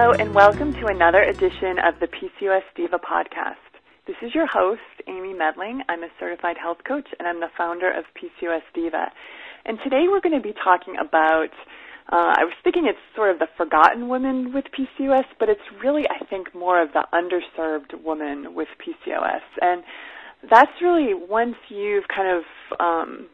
Hello, and welcome to another edition of the PCOS Diva podcast. This is your host, Amy Medling. I'm a certified health coach, and I'm the founder of PCOS Diva. And today we're going to be talking about, uh, I was thinking it's sort of the forgotten woman with PCOS, but it's really, I think, more of the underserved woman with PCOS. And that's really once you've kind of um,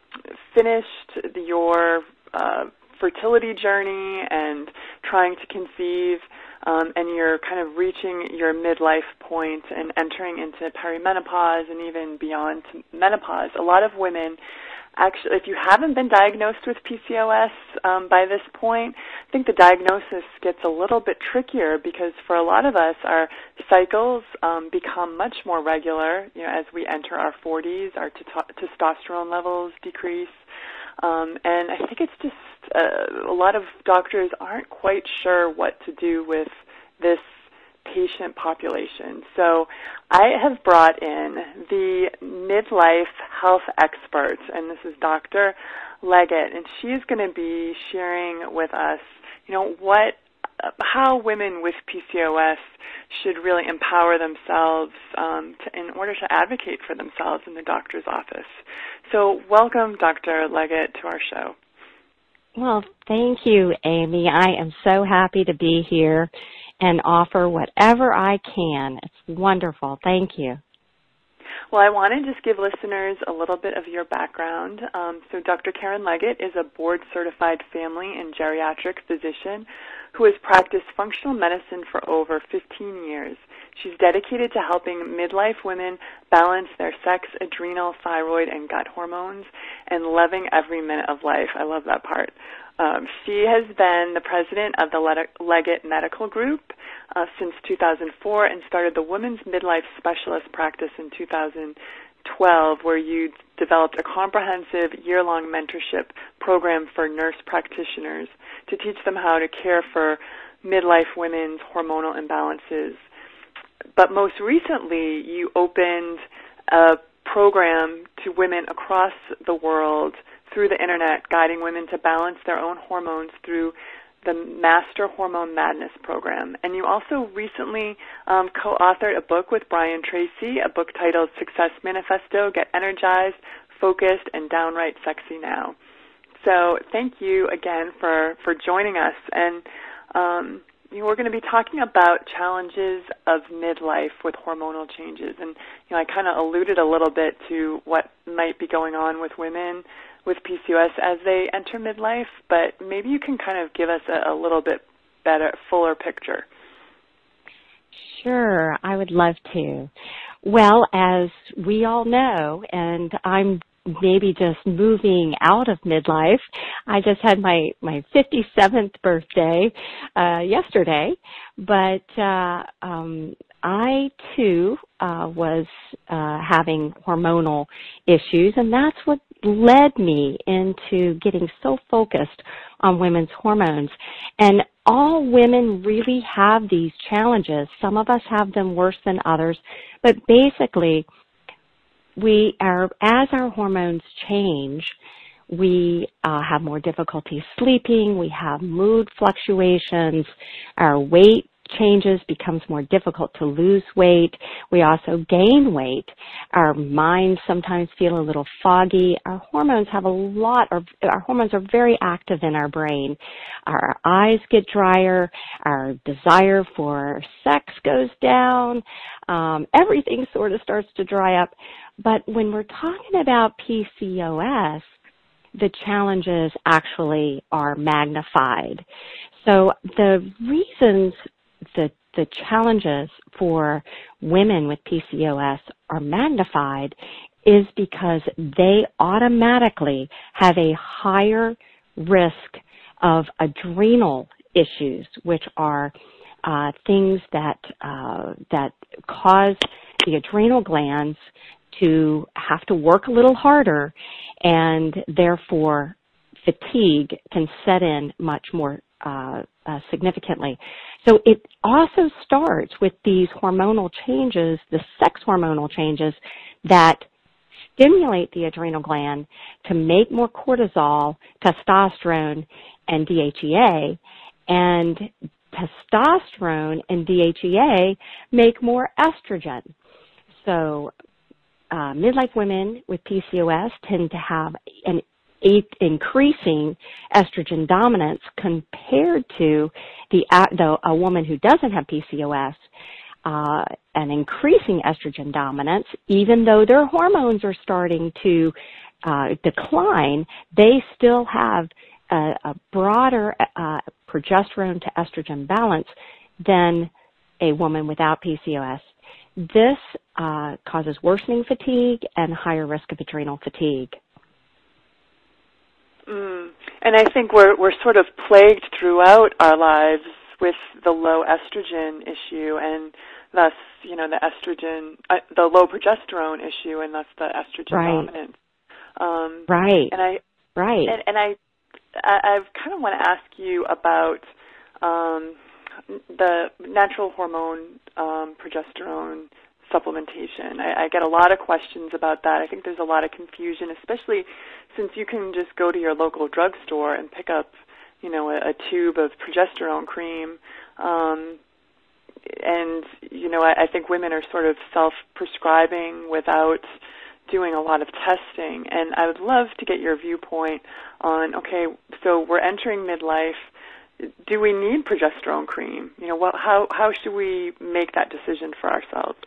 finished your uh, fertility journey and trying to conceive, um, and you're kind of reaching your midlife point and entering into perimenopause and even beyond menopause, a lot of women actually, if you haven't been diagnosed with PCOS um, by this point, I think the diagnosis gets a little bit trickier because for a lot of us, our cycles um, become much more regular. You know, as we enter our 40s, our t- testosterone levels decrease. Um, and I think it's just uh, a lot of doctors aren't quite sure what to do with this patient population. So I have brought in the midlife health expert, and this is Dr. Leggett, and she's going to be sharing with us, you know, what how women with PCOS should really empower themselves um, to, in order to advocate for themselves in the doctor's office. So, welcome, Dr. Leggett, to our show. Well, thank you, Amy. I am so happy to be here and offer whatever I can. It's wonderful. Thank you. Well, I want to just give listeners a little bit of your background. Um, so, Dr. Karen Leggett is a board certified family and geriatric physician who has practiced functional medicine for over 15 years. She's dedicated to helping midlife women balance their sex, adrenal, thyroid, and gut hormones and loving every minute of life. I love that part. Um, she has been the president of the Leggett Medical Group uh, since 2004 and started the Women's Midlife Specialist practice in 2012, where you developed a comprehensive year-long mentorship program for nurse practitioners to teach them how to care for midlife women's hormonal imbalances. But most recently, you opened a program to women across the world through the internet, guiding women to balance their own hormones through the Master Hormone Madness program. And you also recently um, co authored a book with Brian Tracy, a book titled Success Manifesto Get Energized, Focused, and Downright Sexy Now. So thank you again for, for joining us. And um, you know, we're going to be talking about challenges of midlife with hormonal changes. And you know, I kind of alluded a little bit to what might be going on with women with PCOS as they enter midlife, but maybe you can kind of give us a, a little bit better, fuller picture. Sure, I would love to. Well, as we all know, and I'm maybe just moving out of midlife. I just had my my 57th birthday uh yesterday, but uh um I too uh was uh having hormonal issues and that's what led me into getting so focused on women's hormones. And all women really have these challenges. Some of us have them worse than others, but basically we are, as our hormones change, we uh, have more difficulty sleeping, we have mood fluctuations, our weight changes, becomes more difficult to lose weight. We also gain weight. Our minds sometimes feel a little foggy. Our hormones have a lot our hormones are very active in our brain. Our eyes get drier. Our desire for sex goes down. Um, everything sort of starts to dry up. But when we're talking about PCOS, the challenges actually are magnified. So the reasons the the challenges for women with PCOS are magnified is because they automatically have a higher risk of adrenal issues, which are uh, things that uh, that cause the adrenal glands to have to work a little harder, and therefore fatigue can set in much more uh, uh, significantly. So it also starts with these hormonal changes, the sex hormonal changes that stimulate the adrenal gland to make more cortisol, testosterone, and DHEA, and testosterone and DHEA make more estrogen. So uh, midlife women with PCOS tend to have an increasing estrogen dominance compared to the, the a woman who doesn't have PCOS uh, an increasing estrogen dominance, even though their hormones are starting to uh, decline, they still have a, a broader uh, progesterone to estrogen balance than a woman without PCOS. This uh, causes worsening fatigue and higher risk of adrenal fatigue. Mm. And I think we're we're sort of plagued throughout our lives with the low estrogen issue, and thus, you know, the estrogen, uh, the low progesterone issue, and thus the estrogen right. dominance. Um, right. And I right. And, and I, I, I kind of want to ask you about um, the natural hormone um, progesterone supplementation. I, I get a lot of questions about that. I think there's a lot of confusion, especially since you can just go to your local drugstore and pick up, you know, a, a tube of progesterone cream. Um, and you know, I, I think women are sort of self-prescribing without doing a lot of testing. And I would love to get your viewpoint on okay, so we're entering midlife. Do we need progesterone cream? You know, what, how how should we make that decision for ourselves?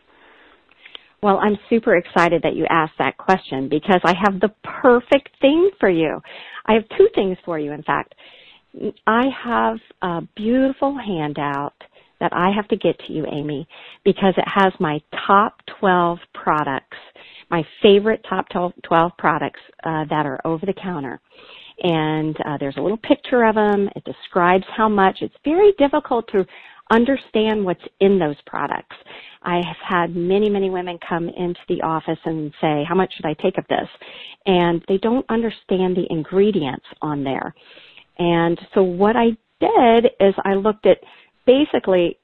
Well, I'm super excited that you asked that question because I have the perfect thing for you. I have two things for you, in fact. I have a beautiful handout that I have to get to you, Amy, because it has my top 12 products, my favorite top 12 products uh, that are over the counter. And uh, there's a little picture of them. It describes how much. It's very difficult to understand what's in those products. I have had many, many women come into the office and say, how much should I take of this? And they don't understand the ingredients on there. And so what I did is I looked at basically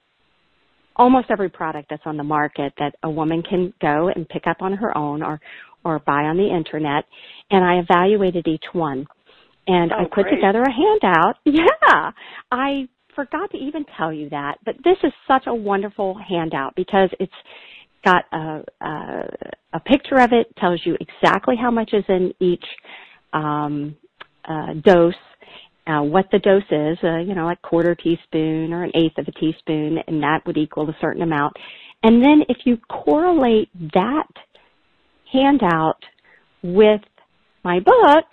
almost every product that's on the market that a woman can go and pick up on her own or or buy on the internet and I evaluated each one and oh, I put great. together a handout. Yeah. I forgot to even tell you that, but this is such a wonderful handout because it's got a, a, a picture of it, tells you exactly how much is in each um, uh, dose, uh, what the dose is, uh, you know, like quarter teaspoon or an eighth of a teaspoon, and that would equal a certain amount. And then if you correlate that handout with my book,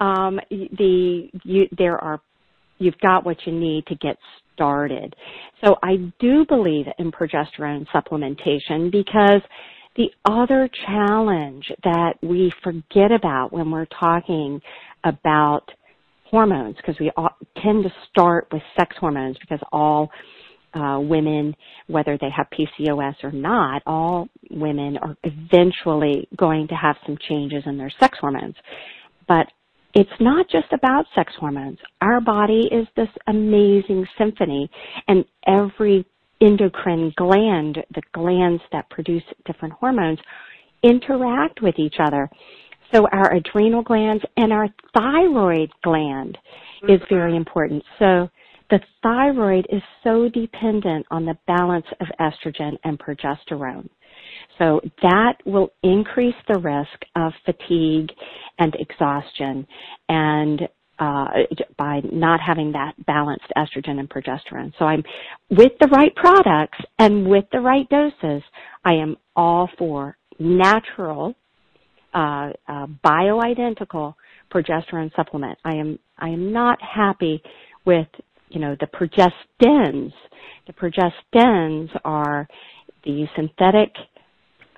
um, the you, there are you've got what you need to get started. So I do believe in progesterone supplementation because the other challenge that we forget about when we're talking about hormones, because we tend to start with sex hormones because all uh, women, whether they have PCOS or not, all women are eventually going to have some changes in their sex hormones. But it's not just about sex hormones. Our body is this amazing symphony and every endocrine gland, the glands that produce different hormones, interact with each other. So our adrenal glands and our thyroid gland mm-hmm. is very important. So the thyroid is so dependent on the balance of estrogen and progesterone. So that will increase the risk of fatigue and exhaustion and uh, by not having that balanced estrogen and progesterone. So I'm with the right products and with the right doses, I am all for natural, uh, uh, bioidentical progesterone supplement. I am I am not happy with you know the progestins. The progestins are the synthetic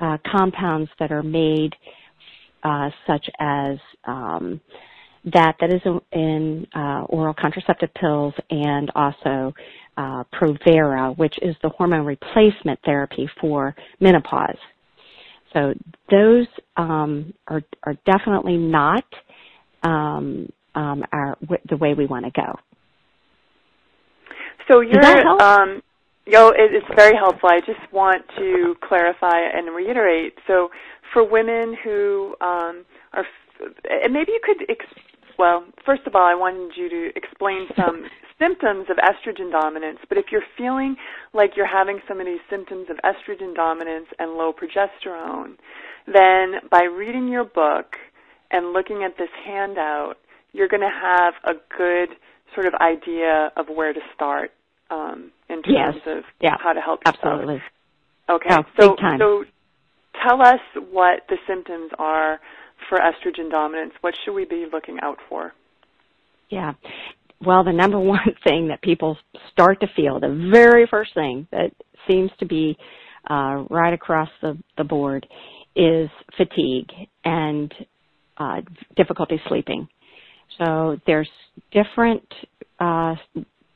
uh, compounds that are made, uh, such as um, that that is in uh, oral contraceptive pills and also uh, Provera, which is the hormone replacement therapy for menopause. So those um, are are definitely not um, um, our the way we want to go. So you're um, Yo, it, it's very helpful. I just want to clarify and reiterate. So, for women who um, are, and maybe you could ex- well, first of all, I wanted you to explain some symptoms of estrogen dominance. But if you're feeling like you're having some of these symptoms of estrogen dominance and low progesterone, then by reading your book and looking at this handout, you're going to have a good sort of idea of where to start um, in terms yes. of yeah. how to help Absolutely. yourself. Okay. Oh, so, so tell us what the symptoms are for estrogen dominance. What should we be looking out for? Yeah. Well, the number one thing that people start to feel, the very first thing that seems to be uh, right across the, the board is fatigue and uh, difficulty sleeping. So there's different uh,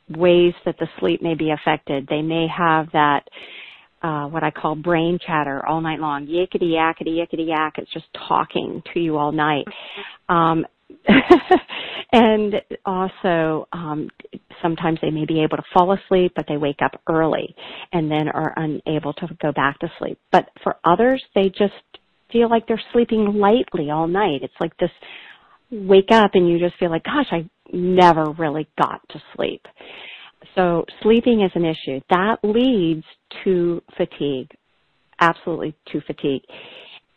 ways that the sleep may be affected. They may have that uh, what I call brain chatter all night long, yickety yackety yickety yak. It's just talking to you all night. Um, and also, um, sometimes they may be able to fall asleep, but they wake up early and then are unable to go back to sleep. But for others, they just feel like they're sleeping lightly all night. It's like this wake up and you just feel like, gosh, I never really got to sleep. So sleeping is an issue. That leads to fatigue, absolutely to fatigue.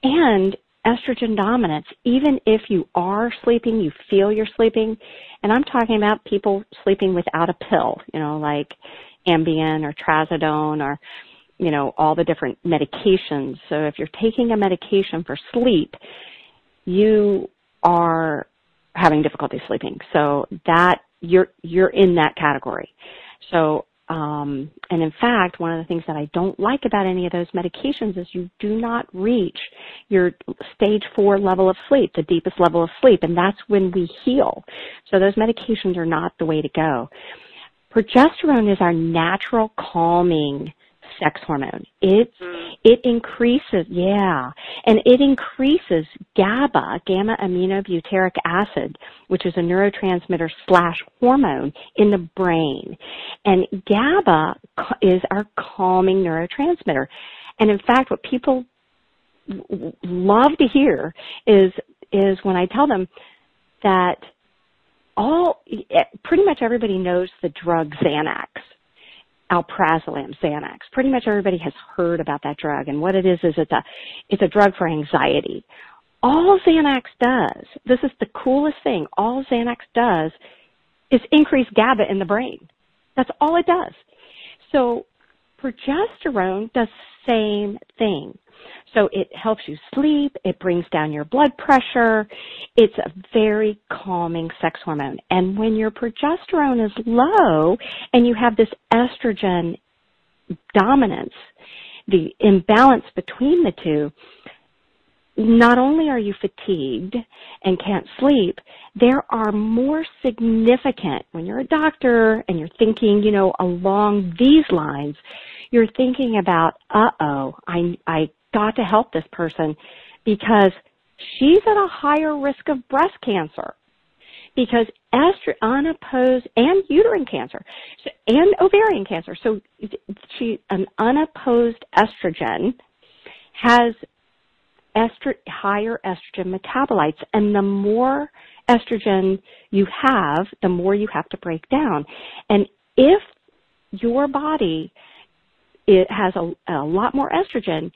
And estrogen dominance, even if you are sleeping, you feel you're sleeping, and I'm talking about people sleeping without a pill, you know, like Ambien or Trazodone or, you know, all the different medications. So if you're taking a medication for sleep, you are having difficulty sleeping. So that you're you're in that category. So um, and in fact, one of the things that I don't like about any of those medications is you do not reach your stage four level of sleep, the deepest level of sleep, and that's when we heal. So those medications are not the way to go. Progesterone is our natural calming sex hormone. It mm. it increases, yeah, and it increases GABA, gamma aminobutyric acid, which is a neurotransmitter slash hormone in the brain, and GABA is our calming neurotransmitter. And in fact, what people love to hear is is when I tell them that all pretty much everybody knows the drug Xanax alprazolam, Xanax. Pretty much everybody has heard about that drug and what it is is it's a, it's a drug for anxiety. All Xanax does, this is the coolest thing, all Xanax does is increase GABA in the brain. That's all it does. So progesterone does the same thing. So it helps you sleep, it brings down your blood pressure. It's a very calming sex hormone. And when your progesterone is low and you have this estrogen dominance, the imbalance between the two, not only are you fatigued and can't sleep, there are more significant, when you're a doctor and you're thinking, you know, along these lines, you're thinking about, uh-oh, I, I got to help this person because she's at a higher risk of breast cancer because estrogen unopposed and uterine cancer so, and ovarian cancer. So she an unopposed estrogen has estro, higher estrogen metabolites, and the more estrogen you have, the more you have to break down. And if your body it has a, a lot more estrogen,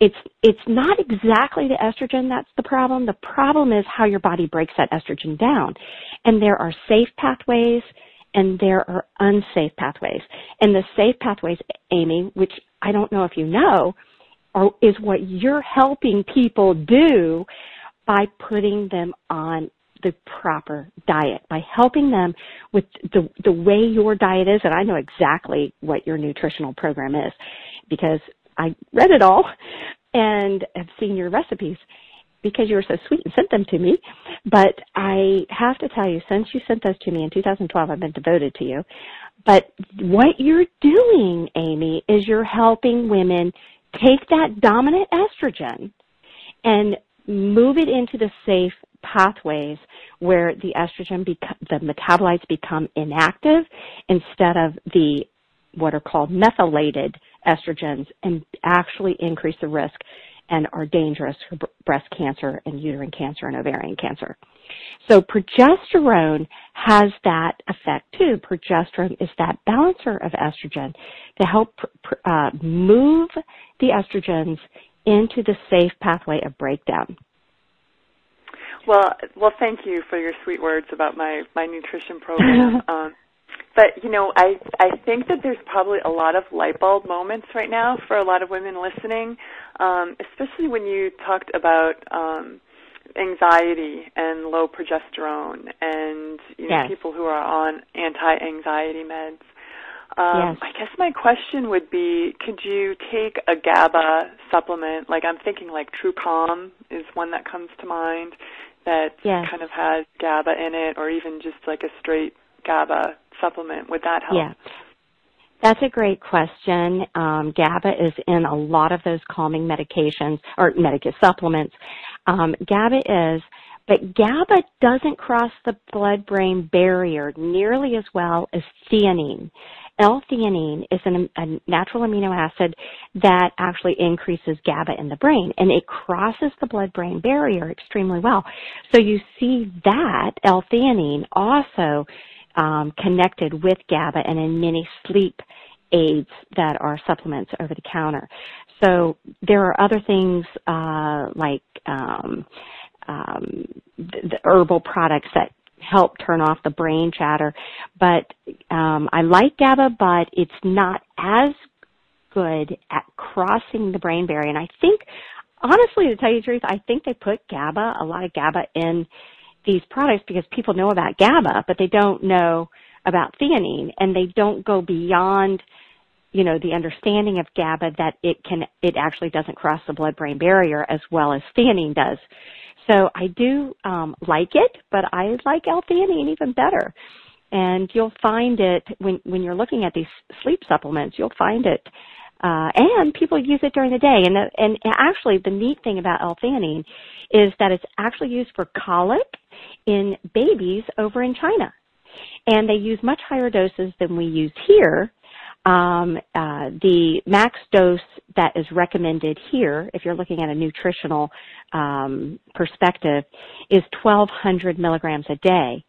it's it's not exactly the estrogen that's the problem. The problem is how your body breaks that estrogen down. And there are safe pathways and there are unsafe pathways. And the safe pathways, Amy, which I don't know if you know, are, is what you're helping people do by putting them on the proper diet, by helping them with the, the way your diet is. And I know exactly what your nutritional program is because I read it all and have seen your recipes because you were so sweet and sent them to me. But I have to tell you, since you sent those to me in 2012, I've been devoted to you. But what you're doing, Amy, is you're helping women take that dominant estrogen and move it into the safe pathways where the estrogen, bec- the metabolites become inactive instead of the what are called methylated estrogens and actually increase the risk and are dangerous for breast cancer and uterine cancer and ovarian cancer. So progesterone has that effect too. Progesterone is that balancer of estrogen to help uh, move the estrogens into the safe pathway of breakdown. Well, well, thank you for your sweet words about my my nutrition program. um, but you know, I I think that there's probably a lot of light bulb moments right now for a lot of women listening, um, especially when you talked about um, anxiety and low progesterone and you know yes. people who are on anti-anxiety meds. Um, yes. I guess my question would be, could you take a GABA supplement? Like I'm thinking like True Calm is one that comes to mind that yes. kind of has GABA in it, or even just like a straight GABA supplement. Would that help? Yeah. That's a great question. Um, GABA is in a lot of those calming medications or medical supplements. Um, GABA is, but GABA doesn't cross the blood-brain barrier nearly as well as theanine. L-theanine is an, a natural amino acid that actually increases GABA in the brain, and it crosses the blood-brain barrier extremely well. So you see that L-theanine also um, connected with GABA and in many sleep aids that are supplements over the counter. So there are other things uh, like um, um, the, herbal products that help turn off the brain chatter. But um, I like GABA, but it's not as good at crossing the brain barrier. And I think, honestly, to tell you the truth, I think they put GABA, a lot of GABA in these products because people know about GABA, but they don't know about theanine, and they don't go beyond you know the understanding of GABA that it can it actually doesn't cross the blood-brain barrier as well as theanine does. So I do um, like it, but I like L-theanine even better. And you'll find it when when you're looking at these sleep supplements. You'll find it, uh, and people use it during the day. And the, and actually, the neat thing about L-theanine is that it's actually used for colic in babies over in China, and they use much higher doses than we use here. Um, uh, the max dose that is recommended here, if you're looking at a nutritional um, perspective, is 1,200 milligrams a day.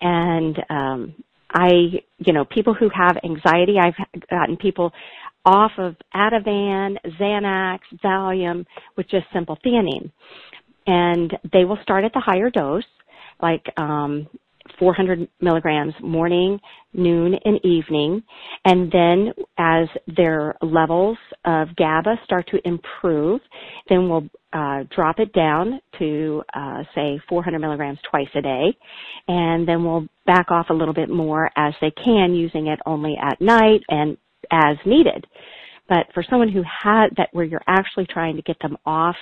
And um, I, you know, people who have anxiety, I've gotten people off of Ativan, Xanax, Valium with just simple theanine. And they will start at the higher dose, like um, 400 milligrams morning, noon, and evening. And then as their levels of GABA start to improve, then we'll uh, drop it down to, uh, say, 400 milligrams twice a day. And then we'll back off a little bit more as they can, using it only at night and as needed. But for someone who had that, where you're actually trying to get them off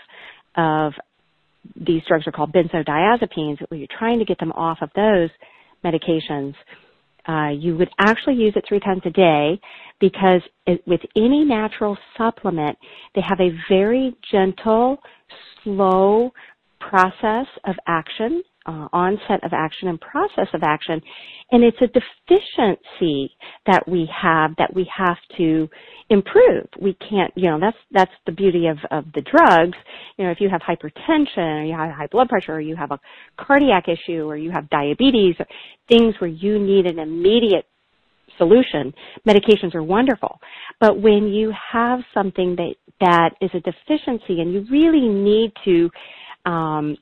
of these drugs are called benzodiazepines, where you're trying to get them off of those medications, uh, you would actually use it three times a day because it, with any natural supplement, they have a very gentle, slow process of action uh, onset of action and process of action. And it's a deficiency that we have that we have to improve. We can't, you know, that's, that's the beauty of, of the drugs. You know, if you have hypertension or you have high blood pressure or you have a cardiac issue or you have diabetes, or things where you need an immediate solution, medications are wonderful. But when you have something that, that is a deficiency and you really need to um,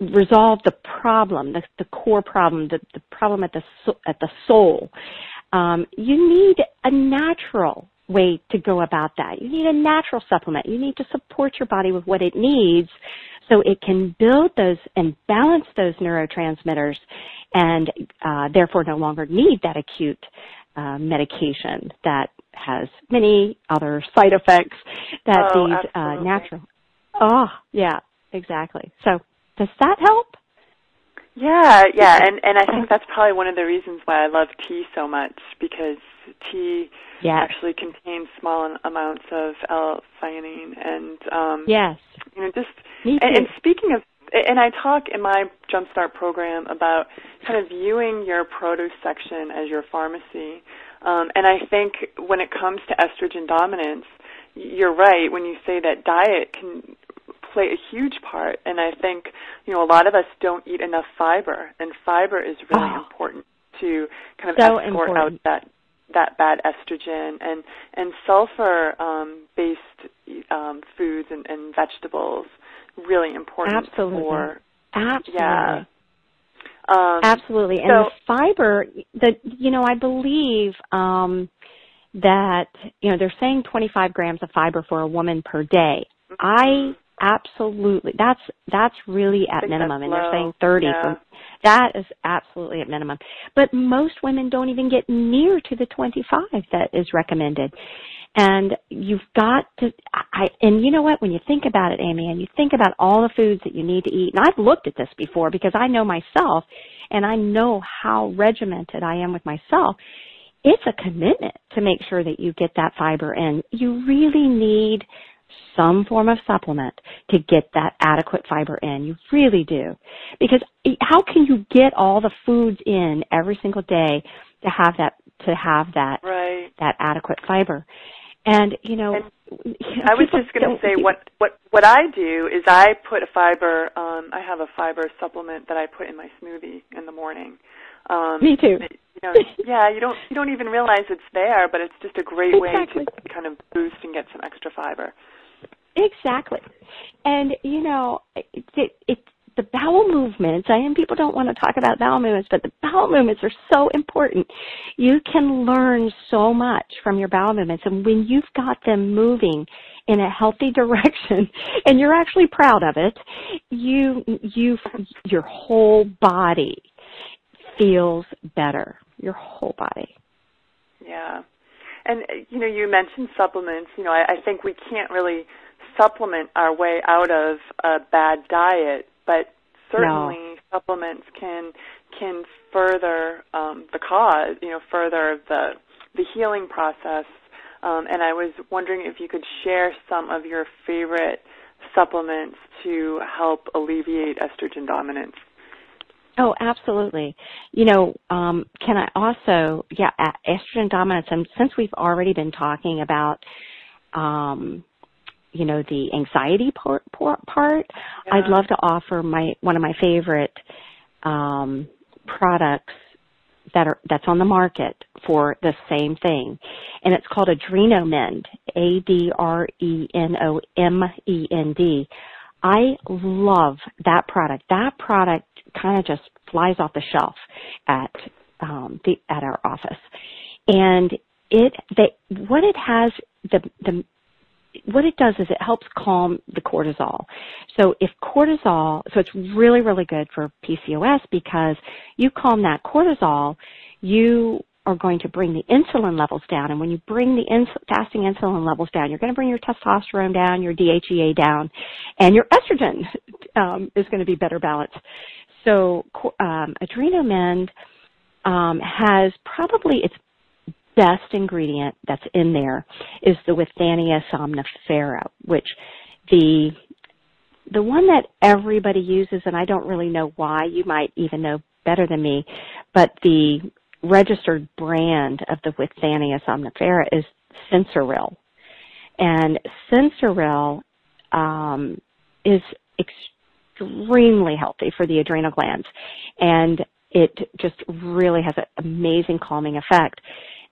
resolve the problem, the, the core problem, the, the problem at the at the soul. Um, you need a natural way to go about that. You need a natural supplement. You need to support your body with what it needs so it can build those and balance those neurotransmitters and uh, therefore no longer need that acute uh, medication that has many other side effects that oh, these uh, natural. Oh, yeah, exactly. So does that help? Yeah, yeah, and and I think that's probably one of the reasons why I love tea so much because tea yes. actually contains small amounts of L-theanine and um yes, you know just and, and speaking of and I talk in my Jumpstart program about kind of viewing your produce section as your pharmacy. Um, and I think when it comes to estrogen dominance, you're right when you say that diet can play a huge part. And I think, you know, a lot of us don't eat enough fiber, and fiber is really oh, important to kind of so escort important. out that that bad estrogen and and sulfur um, based um, foods and, and vegetables really important Absolutely. for Absolutely. yeah um, Absolutely. And so, the fiber, the you know, I believe um, that you know they're saying 25 grams of fiber for a woman per day. Mm-hmm. I absolutely that's that's really at minimum, and they're saying 30. Yeah. For, that is absolutely at minimum. But most women don't even get near to the 25 that is recommended. And you've got to, I, and you know what, when you think about it, Amy, and you think about all the foods that you need to eat, and I've looked at this before because I know myself and I know how regimented I am with myself, it's a commitment to make sure that you get that fiber in. You really need some form of supplement to get that adequate fiber in. You really do. Because how can you get all the foods in every single day to have that to have that right. that adequate fiber? And you know, and you know I was just going to say what what what I do is I put a fiber. Um, I have a fiber supplement that I put in my smoothie in the morning. Um, Me too. You know, yeah, you don't you don't even realize it's there, but it's just a great exactly. way to kind of boost and get some extra fiber. Exactly, and you know, it, it, it the bowel movements, I mean, people don't want to talk about bowel movements, but the bowel movements are so important. You can learn so much from your bowel movements, and when you've got them moving in a healthy direction, and you're actually proud of it, you, you, your whole body feels better. Your whole body. Yeah. And, you know, you mentioned supplements. You know, I, I think we can't really supplement our way out of a bad diet but certainly no. supplements can can further um, the cause, you know, further the the healing process. Um, and I was wondering if you could share some of your favorite supplements to help alleviate estrogen dominance. Oh, absolutely. You know, um, can I also, yeah, estrogen dominance, and since we've already been talking about um, you know the anxiety part, part yeah. I'd love to offer my one of my favorite um, products that are that's on the market for the same thing, and it's called Adrenomend. A D R E N O M E N D. I love that product. That product kind of just flies off the shelf at um, the at our office, and it they what it has the the what it does is it helps calm the cortisol. So if cortisol, so it's really, really good for PCOS because you calm that cortisol, you are going to bring the insulin levels down. And when you bring the fasting insulin levels down, you're going to bring your testosterone down, your DHEA down, and your estrogen um, is going to be better balanced. So um, Adrenomend um, has probably its best ingredient that's in there is the Withania somnifera, which the the one that everybody uses, and I don't really know why. You might even know better than me, but the registered brand of the Withania somnifera is Sensoril, and Sensoril um, is extremely healthy for the adrenal glands, and it just really has an amazing calming effect.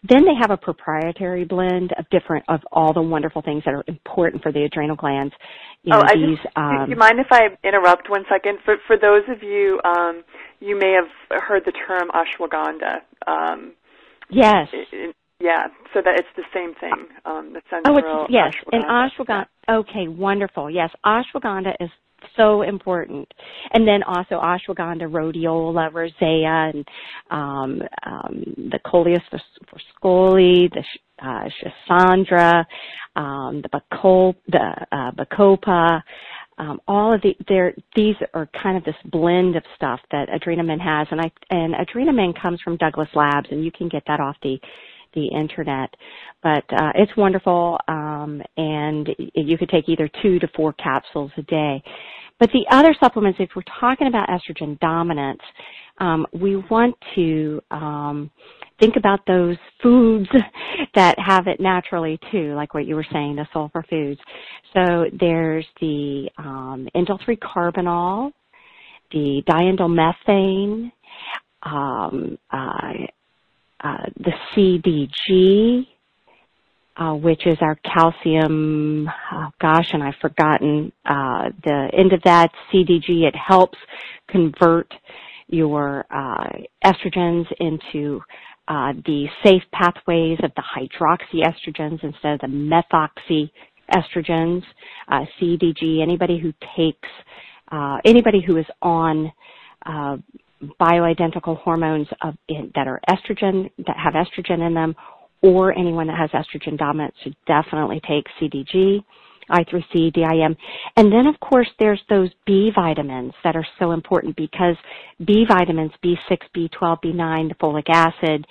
Then they have a proprietary blend of different of all the wonderful things that are important for the adrenal glands. You oh, know, I these, just, um, do you mind if I interrupt one second? For for those of you, um, you may have heard the term ashwagandha. Um, yes. It, yeah, so that it's the same thing. Um, the oh, it's, yes, ashwagandha. and ashwagandha. Okay, wonderful. Yes, ashwagandha is so important. And then also ashwagandha, rhodiola, rosea, and um, um, the coleus forskohlii, the uh, schisandra, um, the bacol, the uh, bacopa. Um, all of the there these are kind of this blend of stuff that Adrenomend has, and I and Adrenomend comes from Douglas Labs, and you can get that off the the internet. But uh, it's wonderful, um, and you could take either two to four capsules a day. But the other supplements, if we're talking about estrogen dominance, um, we want to um, think about those foods that have it naturally too, like what you were saying, the sulfur foods. So there's the um, indole-3 carbinol, the diindolylmethane, um, uh, uh, the CDG, uh, which is our calcium, oh gosh, and I've forgotten uh, the end of that, CDG. It helps convert your uh, estrogens into uh, the safe pathways of the hydroxyestrogens instead of the methoxy estrogens. Uh, CDG, anybody who takes, uh, anybody who is on uh, bioidentical hormones of, in, that are estrogen, that have estrogen in them, or anyone that has estrogen dominance should definitely take CDG. I3C, DIM. And then of course there's those B vitamins that are so important because B vitamins, B6, B12, B9, the folic acid,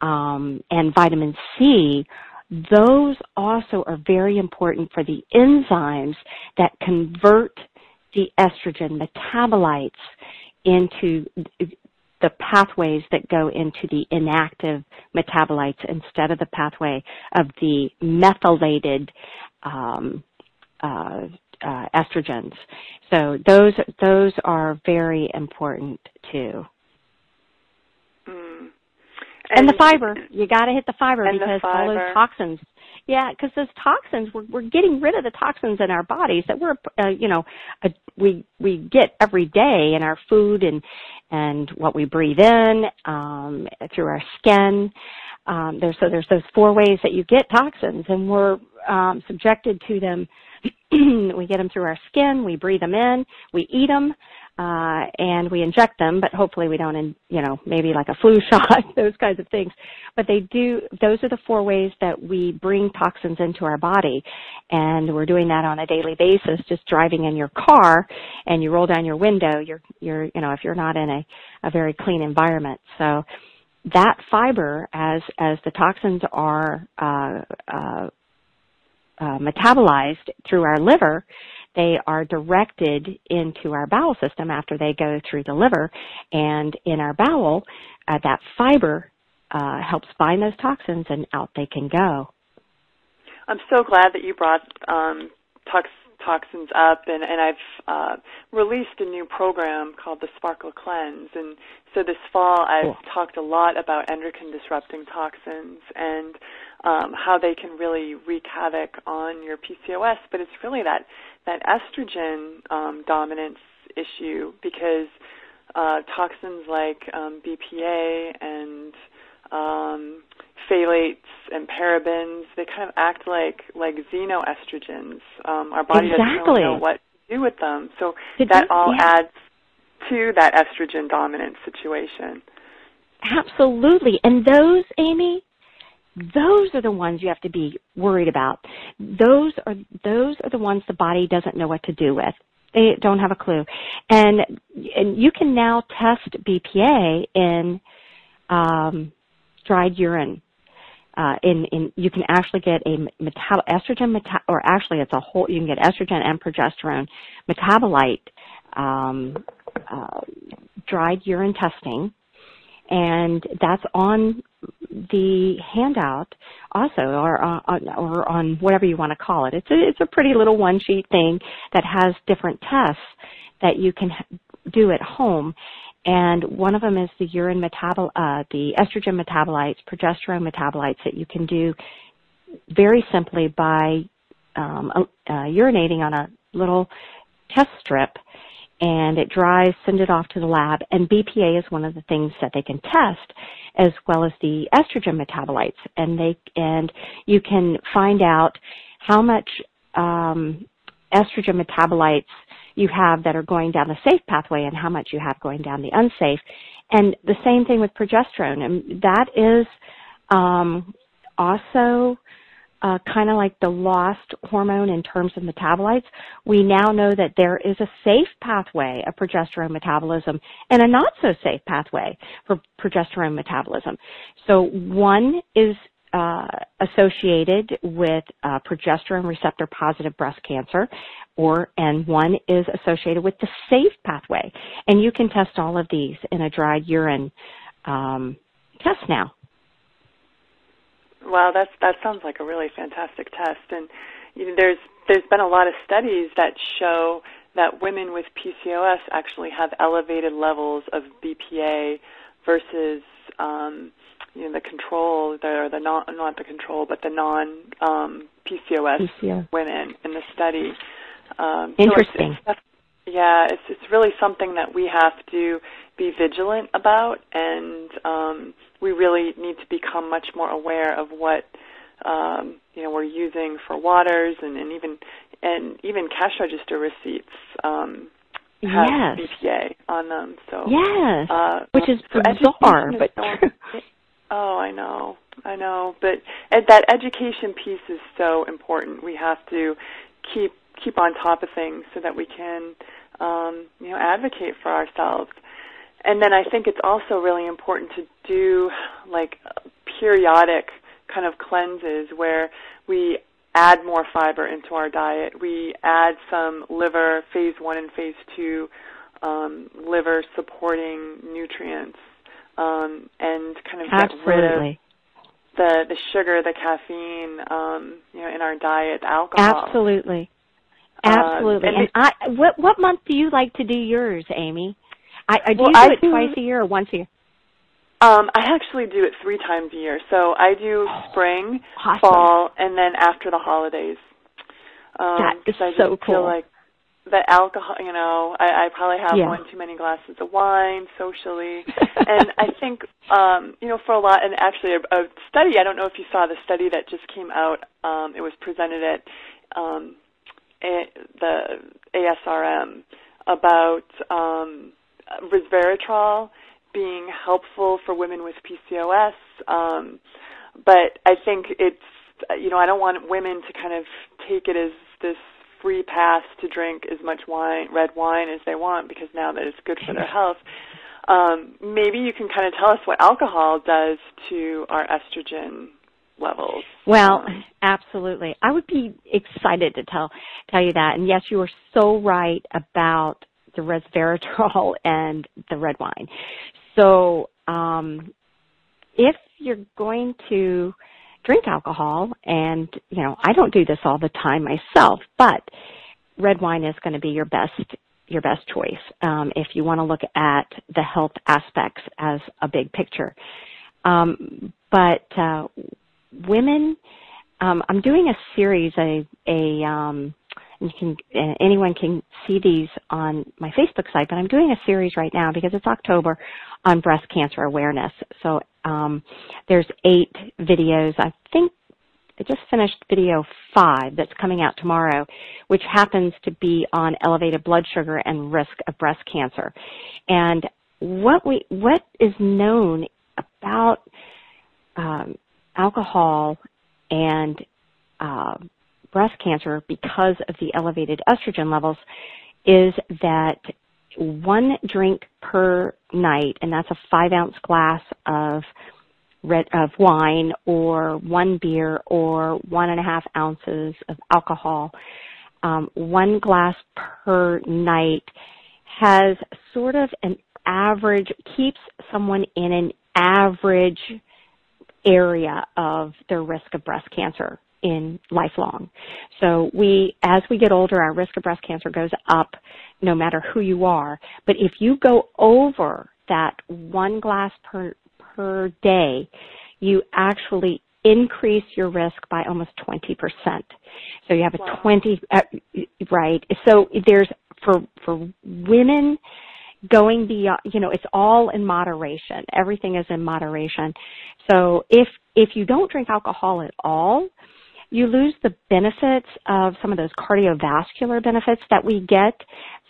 um, and vitamin C, those also are very important for the enzymes that convert the estrogen metabolites into the pathways that go into the inactive metabolites instead of the pathway of the methylated um, uh, uh, estrogens. So those those are very important too. Mm. And, and, the fiber, you got to hit the fiber because the all those toxins. Yeah, because those toxins, we're, we're getting rid of the toxins in our bodies that we're, uh, you know, uh, we we get every day in our food and and what we breathe in um, through our skin. Um, there's so there's those four ways that you get toxins, and we're um, subjected to them we get them through our skin, we breathe them in, we eat them, uh, and we inject them, but hopefully we don't, in, you know, maybe like a flu shot, those kinds of things. But they do, those are the four ways that we bring toxins into our body. And we're doing that on a daily basis, just driving in your car and you roll down your window, you're, you're, you know, if you're not in a, a very clean environment. So, that fiber, as as the toxins are uh, uh, uh, metabolized through our liver, they are directed into our bowel system after they go through the liver. And in our bowel, uh, that fiber uh, helps bind those toxins and out they can go. I'm so glad that you brought um, tox- toxins up, and, and I've uh, released a new program called the Sparkle Cleanse. And so this fall, I've cool. talked a lot about endocrine disrupting toxins and um, how they can really wreak havoc on your PCOS. But it's really that that estrogen um, dominance issue because uh, toxins like um, BPA and um, phthalates and parabens, they kind of act like like xenoestrogens. Um, our body exactly. doesn't really know what to do with them. So Did that all yeah. adds to that estrogen dominant situation. Absolutely. And those, Amy, those are the ones you have to be worried about. Those are those are the ones the body doesn't know what to do with. They don't have a clue. And and you can now test BPA in um, dried urine. Uh, in, in, you can actually get a metal, estrogen, meta, or actually it's a whole, you can get estrogen and progesterone metabolite, um, uh, dried urine testing, and that's on the handout also, or on, uh, or on whatever you want to call it. It's a, it's a pretty little one sheet thing that has different tests that you can do at home and one of them is the urine metabol, uh, the estrogen metabolites, progesterone metabolites that you can do very simply by um, uh, urinating on a little test strip and it dries, send it off to the lab. And BPA is one of the things that they can test as well as the estrogen metabolites. And they, and you can find out how much, um, estrogen metabolites you have that are going down the safe pathway and how much you have going down the unsafe. And the same thing with progesterone. And that is um, also uh, kind of like the lost hormone in terms of metabolites. We now know that there is a safe pathway of progesterone metabolism and a not so safe pathway for progesterone metabolism. So one is uh, associated with uh, progesterone receptor positive breast cancer, or and one is associated with the safe pathway. And you can test all of these in a dried urine um, test now. Well, that's that sounds like a really fantastic test, and you know, there's there's been a lot of studies that show that women with PCOS actually have elevated levels of BPA versus um, you know the control, the the not not the control, but the non um, PCOS, PCOS women in the study. Um, Interesting. So it's, it's, yeah, it's it's really something that we have to be vigilant about, and um, we really need to become much more aware of what um, you know we're using for waters, and, and even and even cash register receipts um, have yes. BPA on them. So yes, uh, which is so bizarre, but so, oh, I know, I know, but ed- that education piece is so important. We have to keep keep on top of things so that we can um, you know advocate for ourselves. And then I think it's also really important to do like periodic kind of cleanses where we add more fiber into our diet. We add some liver, phase one and phase two, um, liver supporting nutrients, um, and kind of get rid of the the sugar, the caffeine, um, you know, in our diet, alcohol. Absolutely. Absolutely. Um, and, and I, what what month do you like to do yours, Amy? I, I do well, you do I it do, twice a year or once a year? Um, I actually do it three times a year. So I do oh, spring, awesome. fall, and then after the holidays. Um, that is I so cool. Feel like the alcohol, you know, I, I probably have yeah. one too many glasses of wine socially, and I think, um, you know, for a lot, and actually a, a study. I don't know if you saw the study that just came out. Um, it was presented at um, a, the ASRM about um, resveratrol being helpful for women with PCOS. Um, but I think it's, you know, I don't want women to kind of take it as this free pass to drink as much wine, red wine as they want because now that it's good for their health. Um, maybe you can kind of tell us what alcohol does to our estrogen levels. Well, um, absolutely. I would be excited to tell tell you that. And yes, you are so right about the resveratrol and the red wine. So, um, if you're going to drink alcohol, and you know, I don't do this all the time myself, but red wine is going to be your best your best choice um, if you want to look at the health aspects as a big picture. Um, but uh, women, um, I'm doing a series, a a um, you can uh, anyone can see these on my Facebook site, but I'm doing a series right now because it's October on breast cancer awareness. So um, there's eight videos. I think I just finished video five that's coming out tomorrow, which happens to be on elevated blood sugar and risk of breast cancer. And what we what is known about um, alcohol and uh, breast cancer because of the elevated estrogen levels is that one drink per night, and that's a five ounce glass of red of wine or one beer or one and a half ounces of alcohol. Um, one glass per night has sort of an average keeps someone in an average area of their risk of breast cancer in lifelong. So we, as we get older, our risk of breast cancer goes up no matter who you are. But if you go over that one glass per, per day, you actually increase your risk by almost 20%. So you have a wow. 20, uh, right. So there's, for, for women, going beyond, you know, it's all in moderation. Everything is in moderation. So if, if you don't drink alcohol at all, you lose the benefits of some of those cardiovascular benefits that we get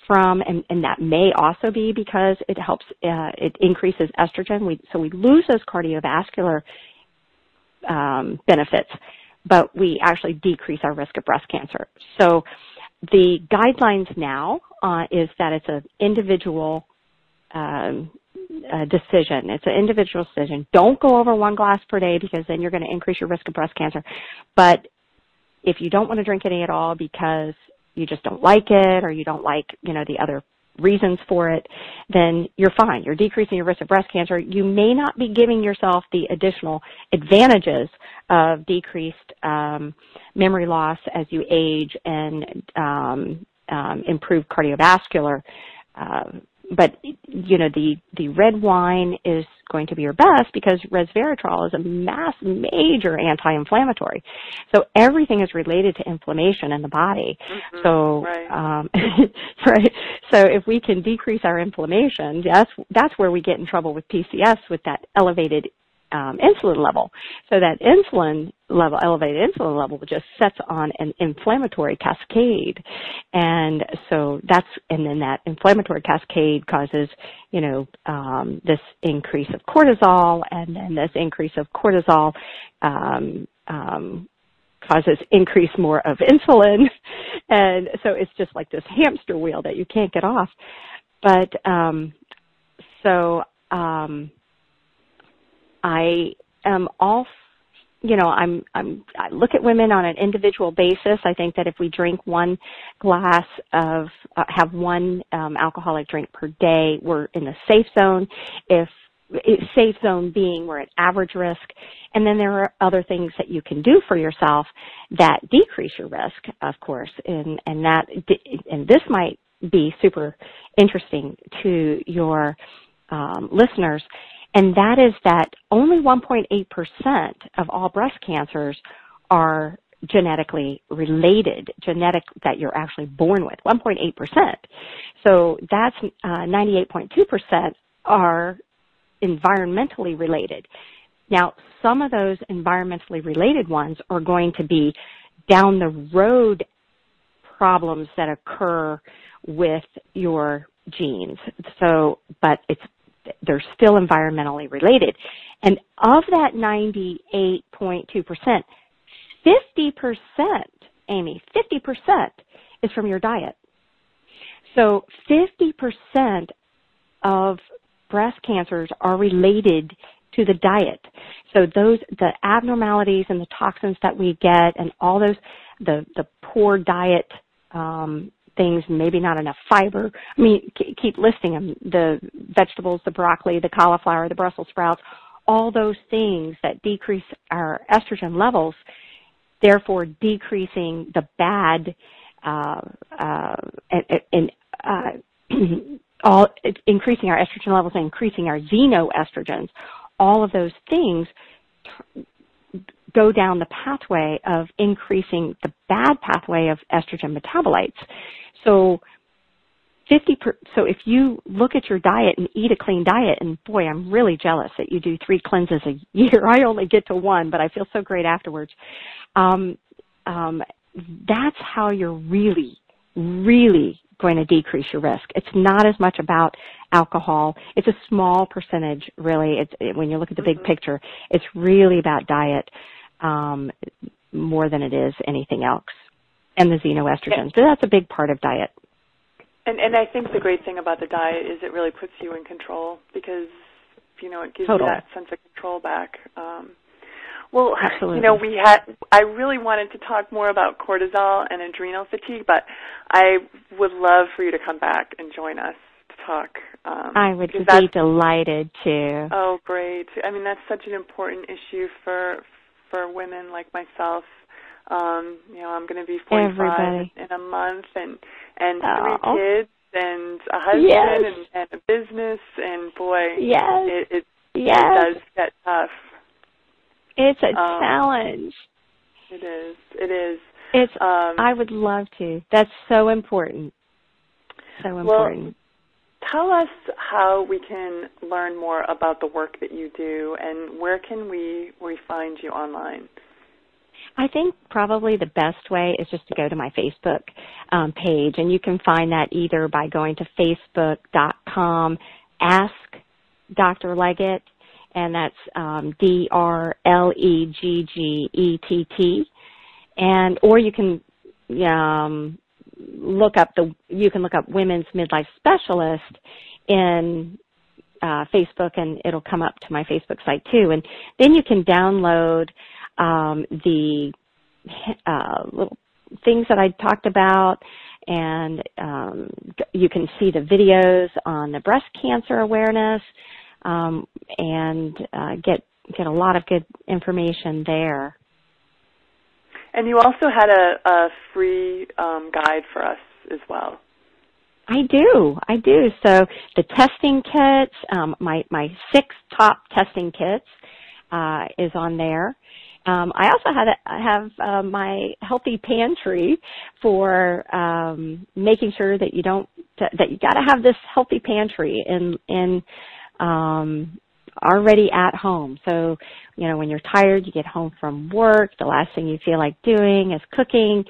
from, and, and that may also be because it helps, uh, it increases estrogen. We, so we lose those cardiovascular um, benefits, but we actually decrease our risk of breast cancer. So the guidelines now uh, is that it's an individual um, uh, decision. It's an individual decision. Don't go over one glass per day because then you're going to increase your risk of breast cancer. But if you don't want to drink any at all because you just don't like it or you don't like, you know, the other reasons for it, then you're fine. You're decreasing your risk of breast cancer. You may not be giving yourself the additional advantages of decreased um, memory loss as you age and um, um, improved cardiovascular uh, but you know the the red wine is going to be your best because resveratrol is a mass major anti-inflammatory so everything is related to inflammation in the body mm-hmm. so right. um right so if we can decrease our inflammation that's that's where we get in trouble with PCS with that elevated um, insulin level. So that insulin level, elevated insulin level just sets on an inflammatory cascade. And so that's, and then that inflammatory cascade causes, you know, um, this increase of cortisol and then this increase of cortisol, um, um, causes increase more of insulin. And so it's just like this hamster wheel that you can't get off. But, um, so, um, I am all, you know, I'm, I'm, I look at women on an individual basis. I think that if we drink one glass of, uh, have one um, alcoholic drink per day, we're in the safe zone. If safe zone being we're at average risk. And then there are other things that you can do for yourself that decrease your risk, of course. And, and that, and this might be super interesting to your um, listeners and that is that only 1.8% of all breast cancers are genetically related, genetic that you're actually born with, 1.8%. So that's uh, 98.2% are environmentally related. Now, some of those environmentally related ones are going to be down the road problems that occur with your genes. So, but it's they're still environmentally related. And of that 98.2%, 50%, Amy, 50% is from your diet. So 50% of breast cancers are related to the diet. So those, the abnormalities and the toxins that we get and all those, the, the poor diet, um, things, maybe not enough fiber. I mean, keep listing them. The vegetables, the broccoli, the cauliflower, the Brussels sprouts, all those things that decrease our estrogen levels, therefore decreasing the bad, uh, uh, and, and uh, all, increasing our estrogen levels and increasing our xenoestrogens. All of those things go down the pathway of increasing the bad pathway of estrogen metabolites. So 50 per, so if you look at your diet and eat a clean diet and boy I'm really jealous that you do three cleanses a year. I only get to one but I feel so great afterwards. Um, um, that's how you're really really going to decrease your risk. It's not as much about alcohol. It's a small percentage really. It's when you look at the big mm-hmm. picture it's really about diet um, more than it is anything else and the xenoestrogens. But that's a big part of diet. And and I think the great thing about the diet is it really puts you in control because you know it gives you that sense of control back. Um, well, Absolutely. you know, we had I really wanted to talk more about cortisol and adrenal fatigue, but I would love for you to come back and join us to talk. Um, I would be delighted to. Oh, great! I mean, that's such an important issue for for women like myself um, you know, I'm going to be 45 Everybody. in a month, and and oh. three kids, and a husband, yes. and, and a business, and boy, yes. it it, yes. it does get tough. It's a um, challenge. It is. It is. It's. Um, I would love to. That's so important. So important. Well, tell us how we can learn more about the work that you do, and where can we we find you online? I think probably the best way is just to go to my Facebook um, page, and you can find that either by going to facebook.com ask Dr. Leggett, and that's um, D R L E G G E T T, and or you can um, look up the you can look up women's midlife specialist in uh, Facebook, and it'll come up to my Facebook site too, and then you can download um, the uh, little things that I talked about and um, you can see the videos on the breast cancer awareness um, and uh, get get a lot of good information there. And you also had a, a free um, guide for us as well. I do, I do. So the testing kits, um, my my six top testing kits uh, is on there. Um, I also had a, have uh, my healthy pantry for um, making sure that you don't that you got to have this healthy pantry in in um, already at home. So you know when you're tired, you get home from work. The last thing you feel like doing is cooking,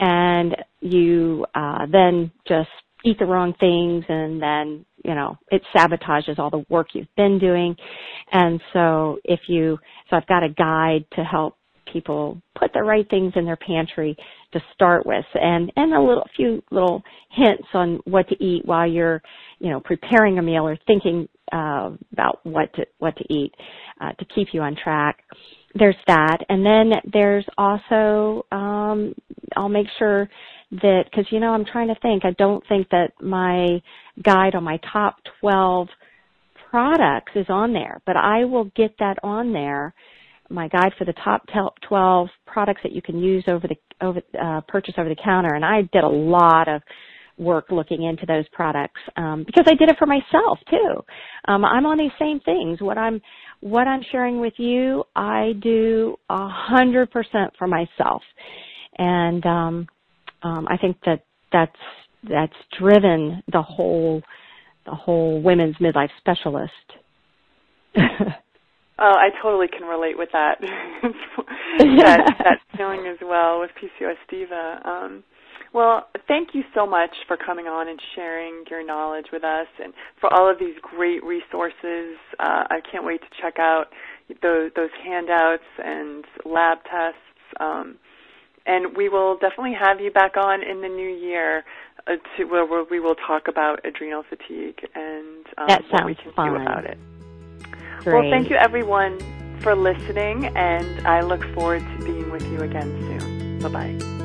and you uh, then just eat the wrong things and then, you know, it sabotages all the work you've been doing. And so if you, so I've got a guide to help people put the right things in their pantry to start with and and a little few little hints on what to eat while you're you know preparing a meal or thinking uh, about what to what to eat uh, to keep you on track there's that and then there's also um I'll make sure that because you know I'm trying to think. I don't think that my guide on my top 12 products is on there, but I will get that on there. My guide for the top 12 products that you can use over the over uh, purchase over the counter, and I did a lot of work looking into those products um, because I did it for myself too. Um, I'm on these same things. What I'm what I'm sharing with you, I do a hundred percent for myself, and um, um, I think that that's that's driven the whole the whole women's midlife specialist. Oh, I totally can relate with that. that that feeling as well with PCOS Diva. Um, well, thank you so much for coming on and sharing your knowledge with us, and for all of these great resources. Uh, I can't wait to check out those, those handouts and lab tests. Um, and we will definitely have you back on in the new year uh, to where, we will talk about adrenal fatigue and um, what we can fun. do about it. Great. Well, thank you everyone for listening, and I look forward to being with you again soon. Bye bye.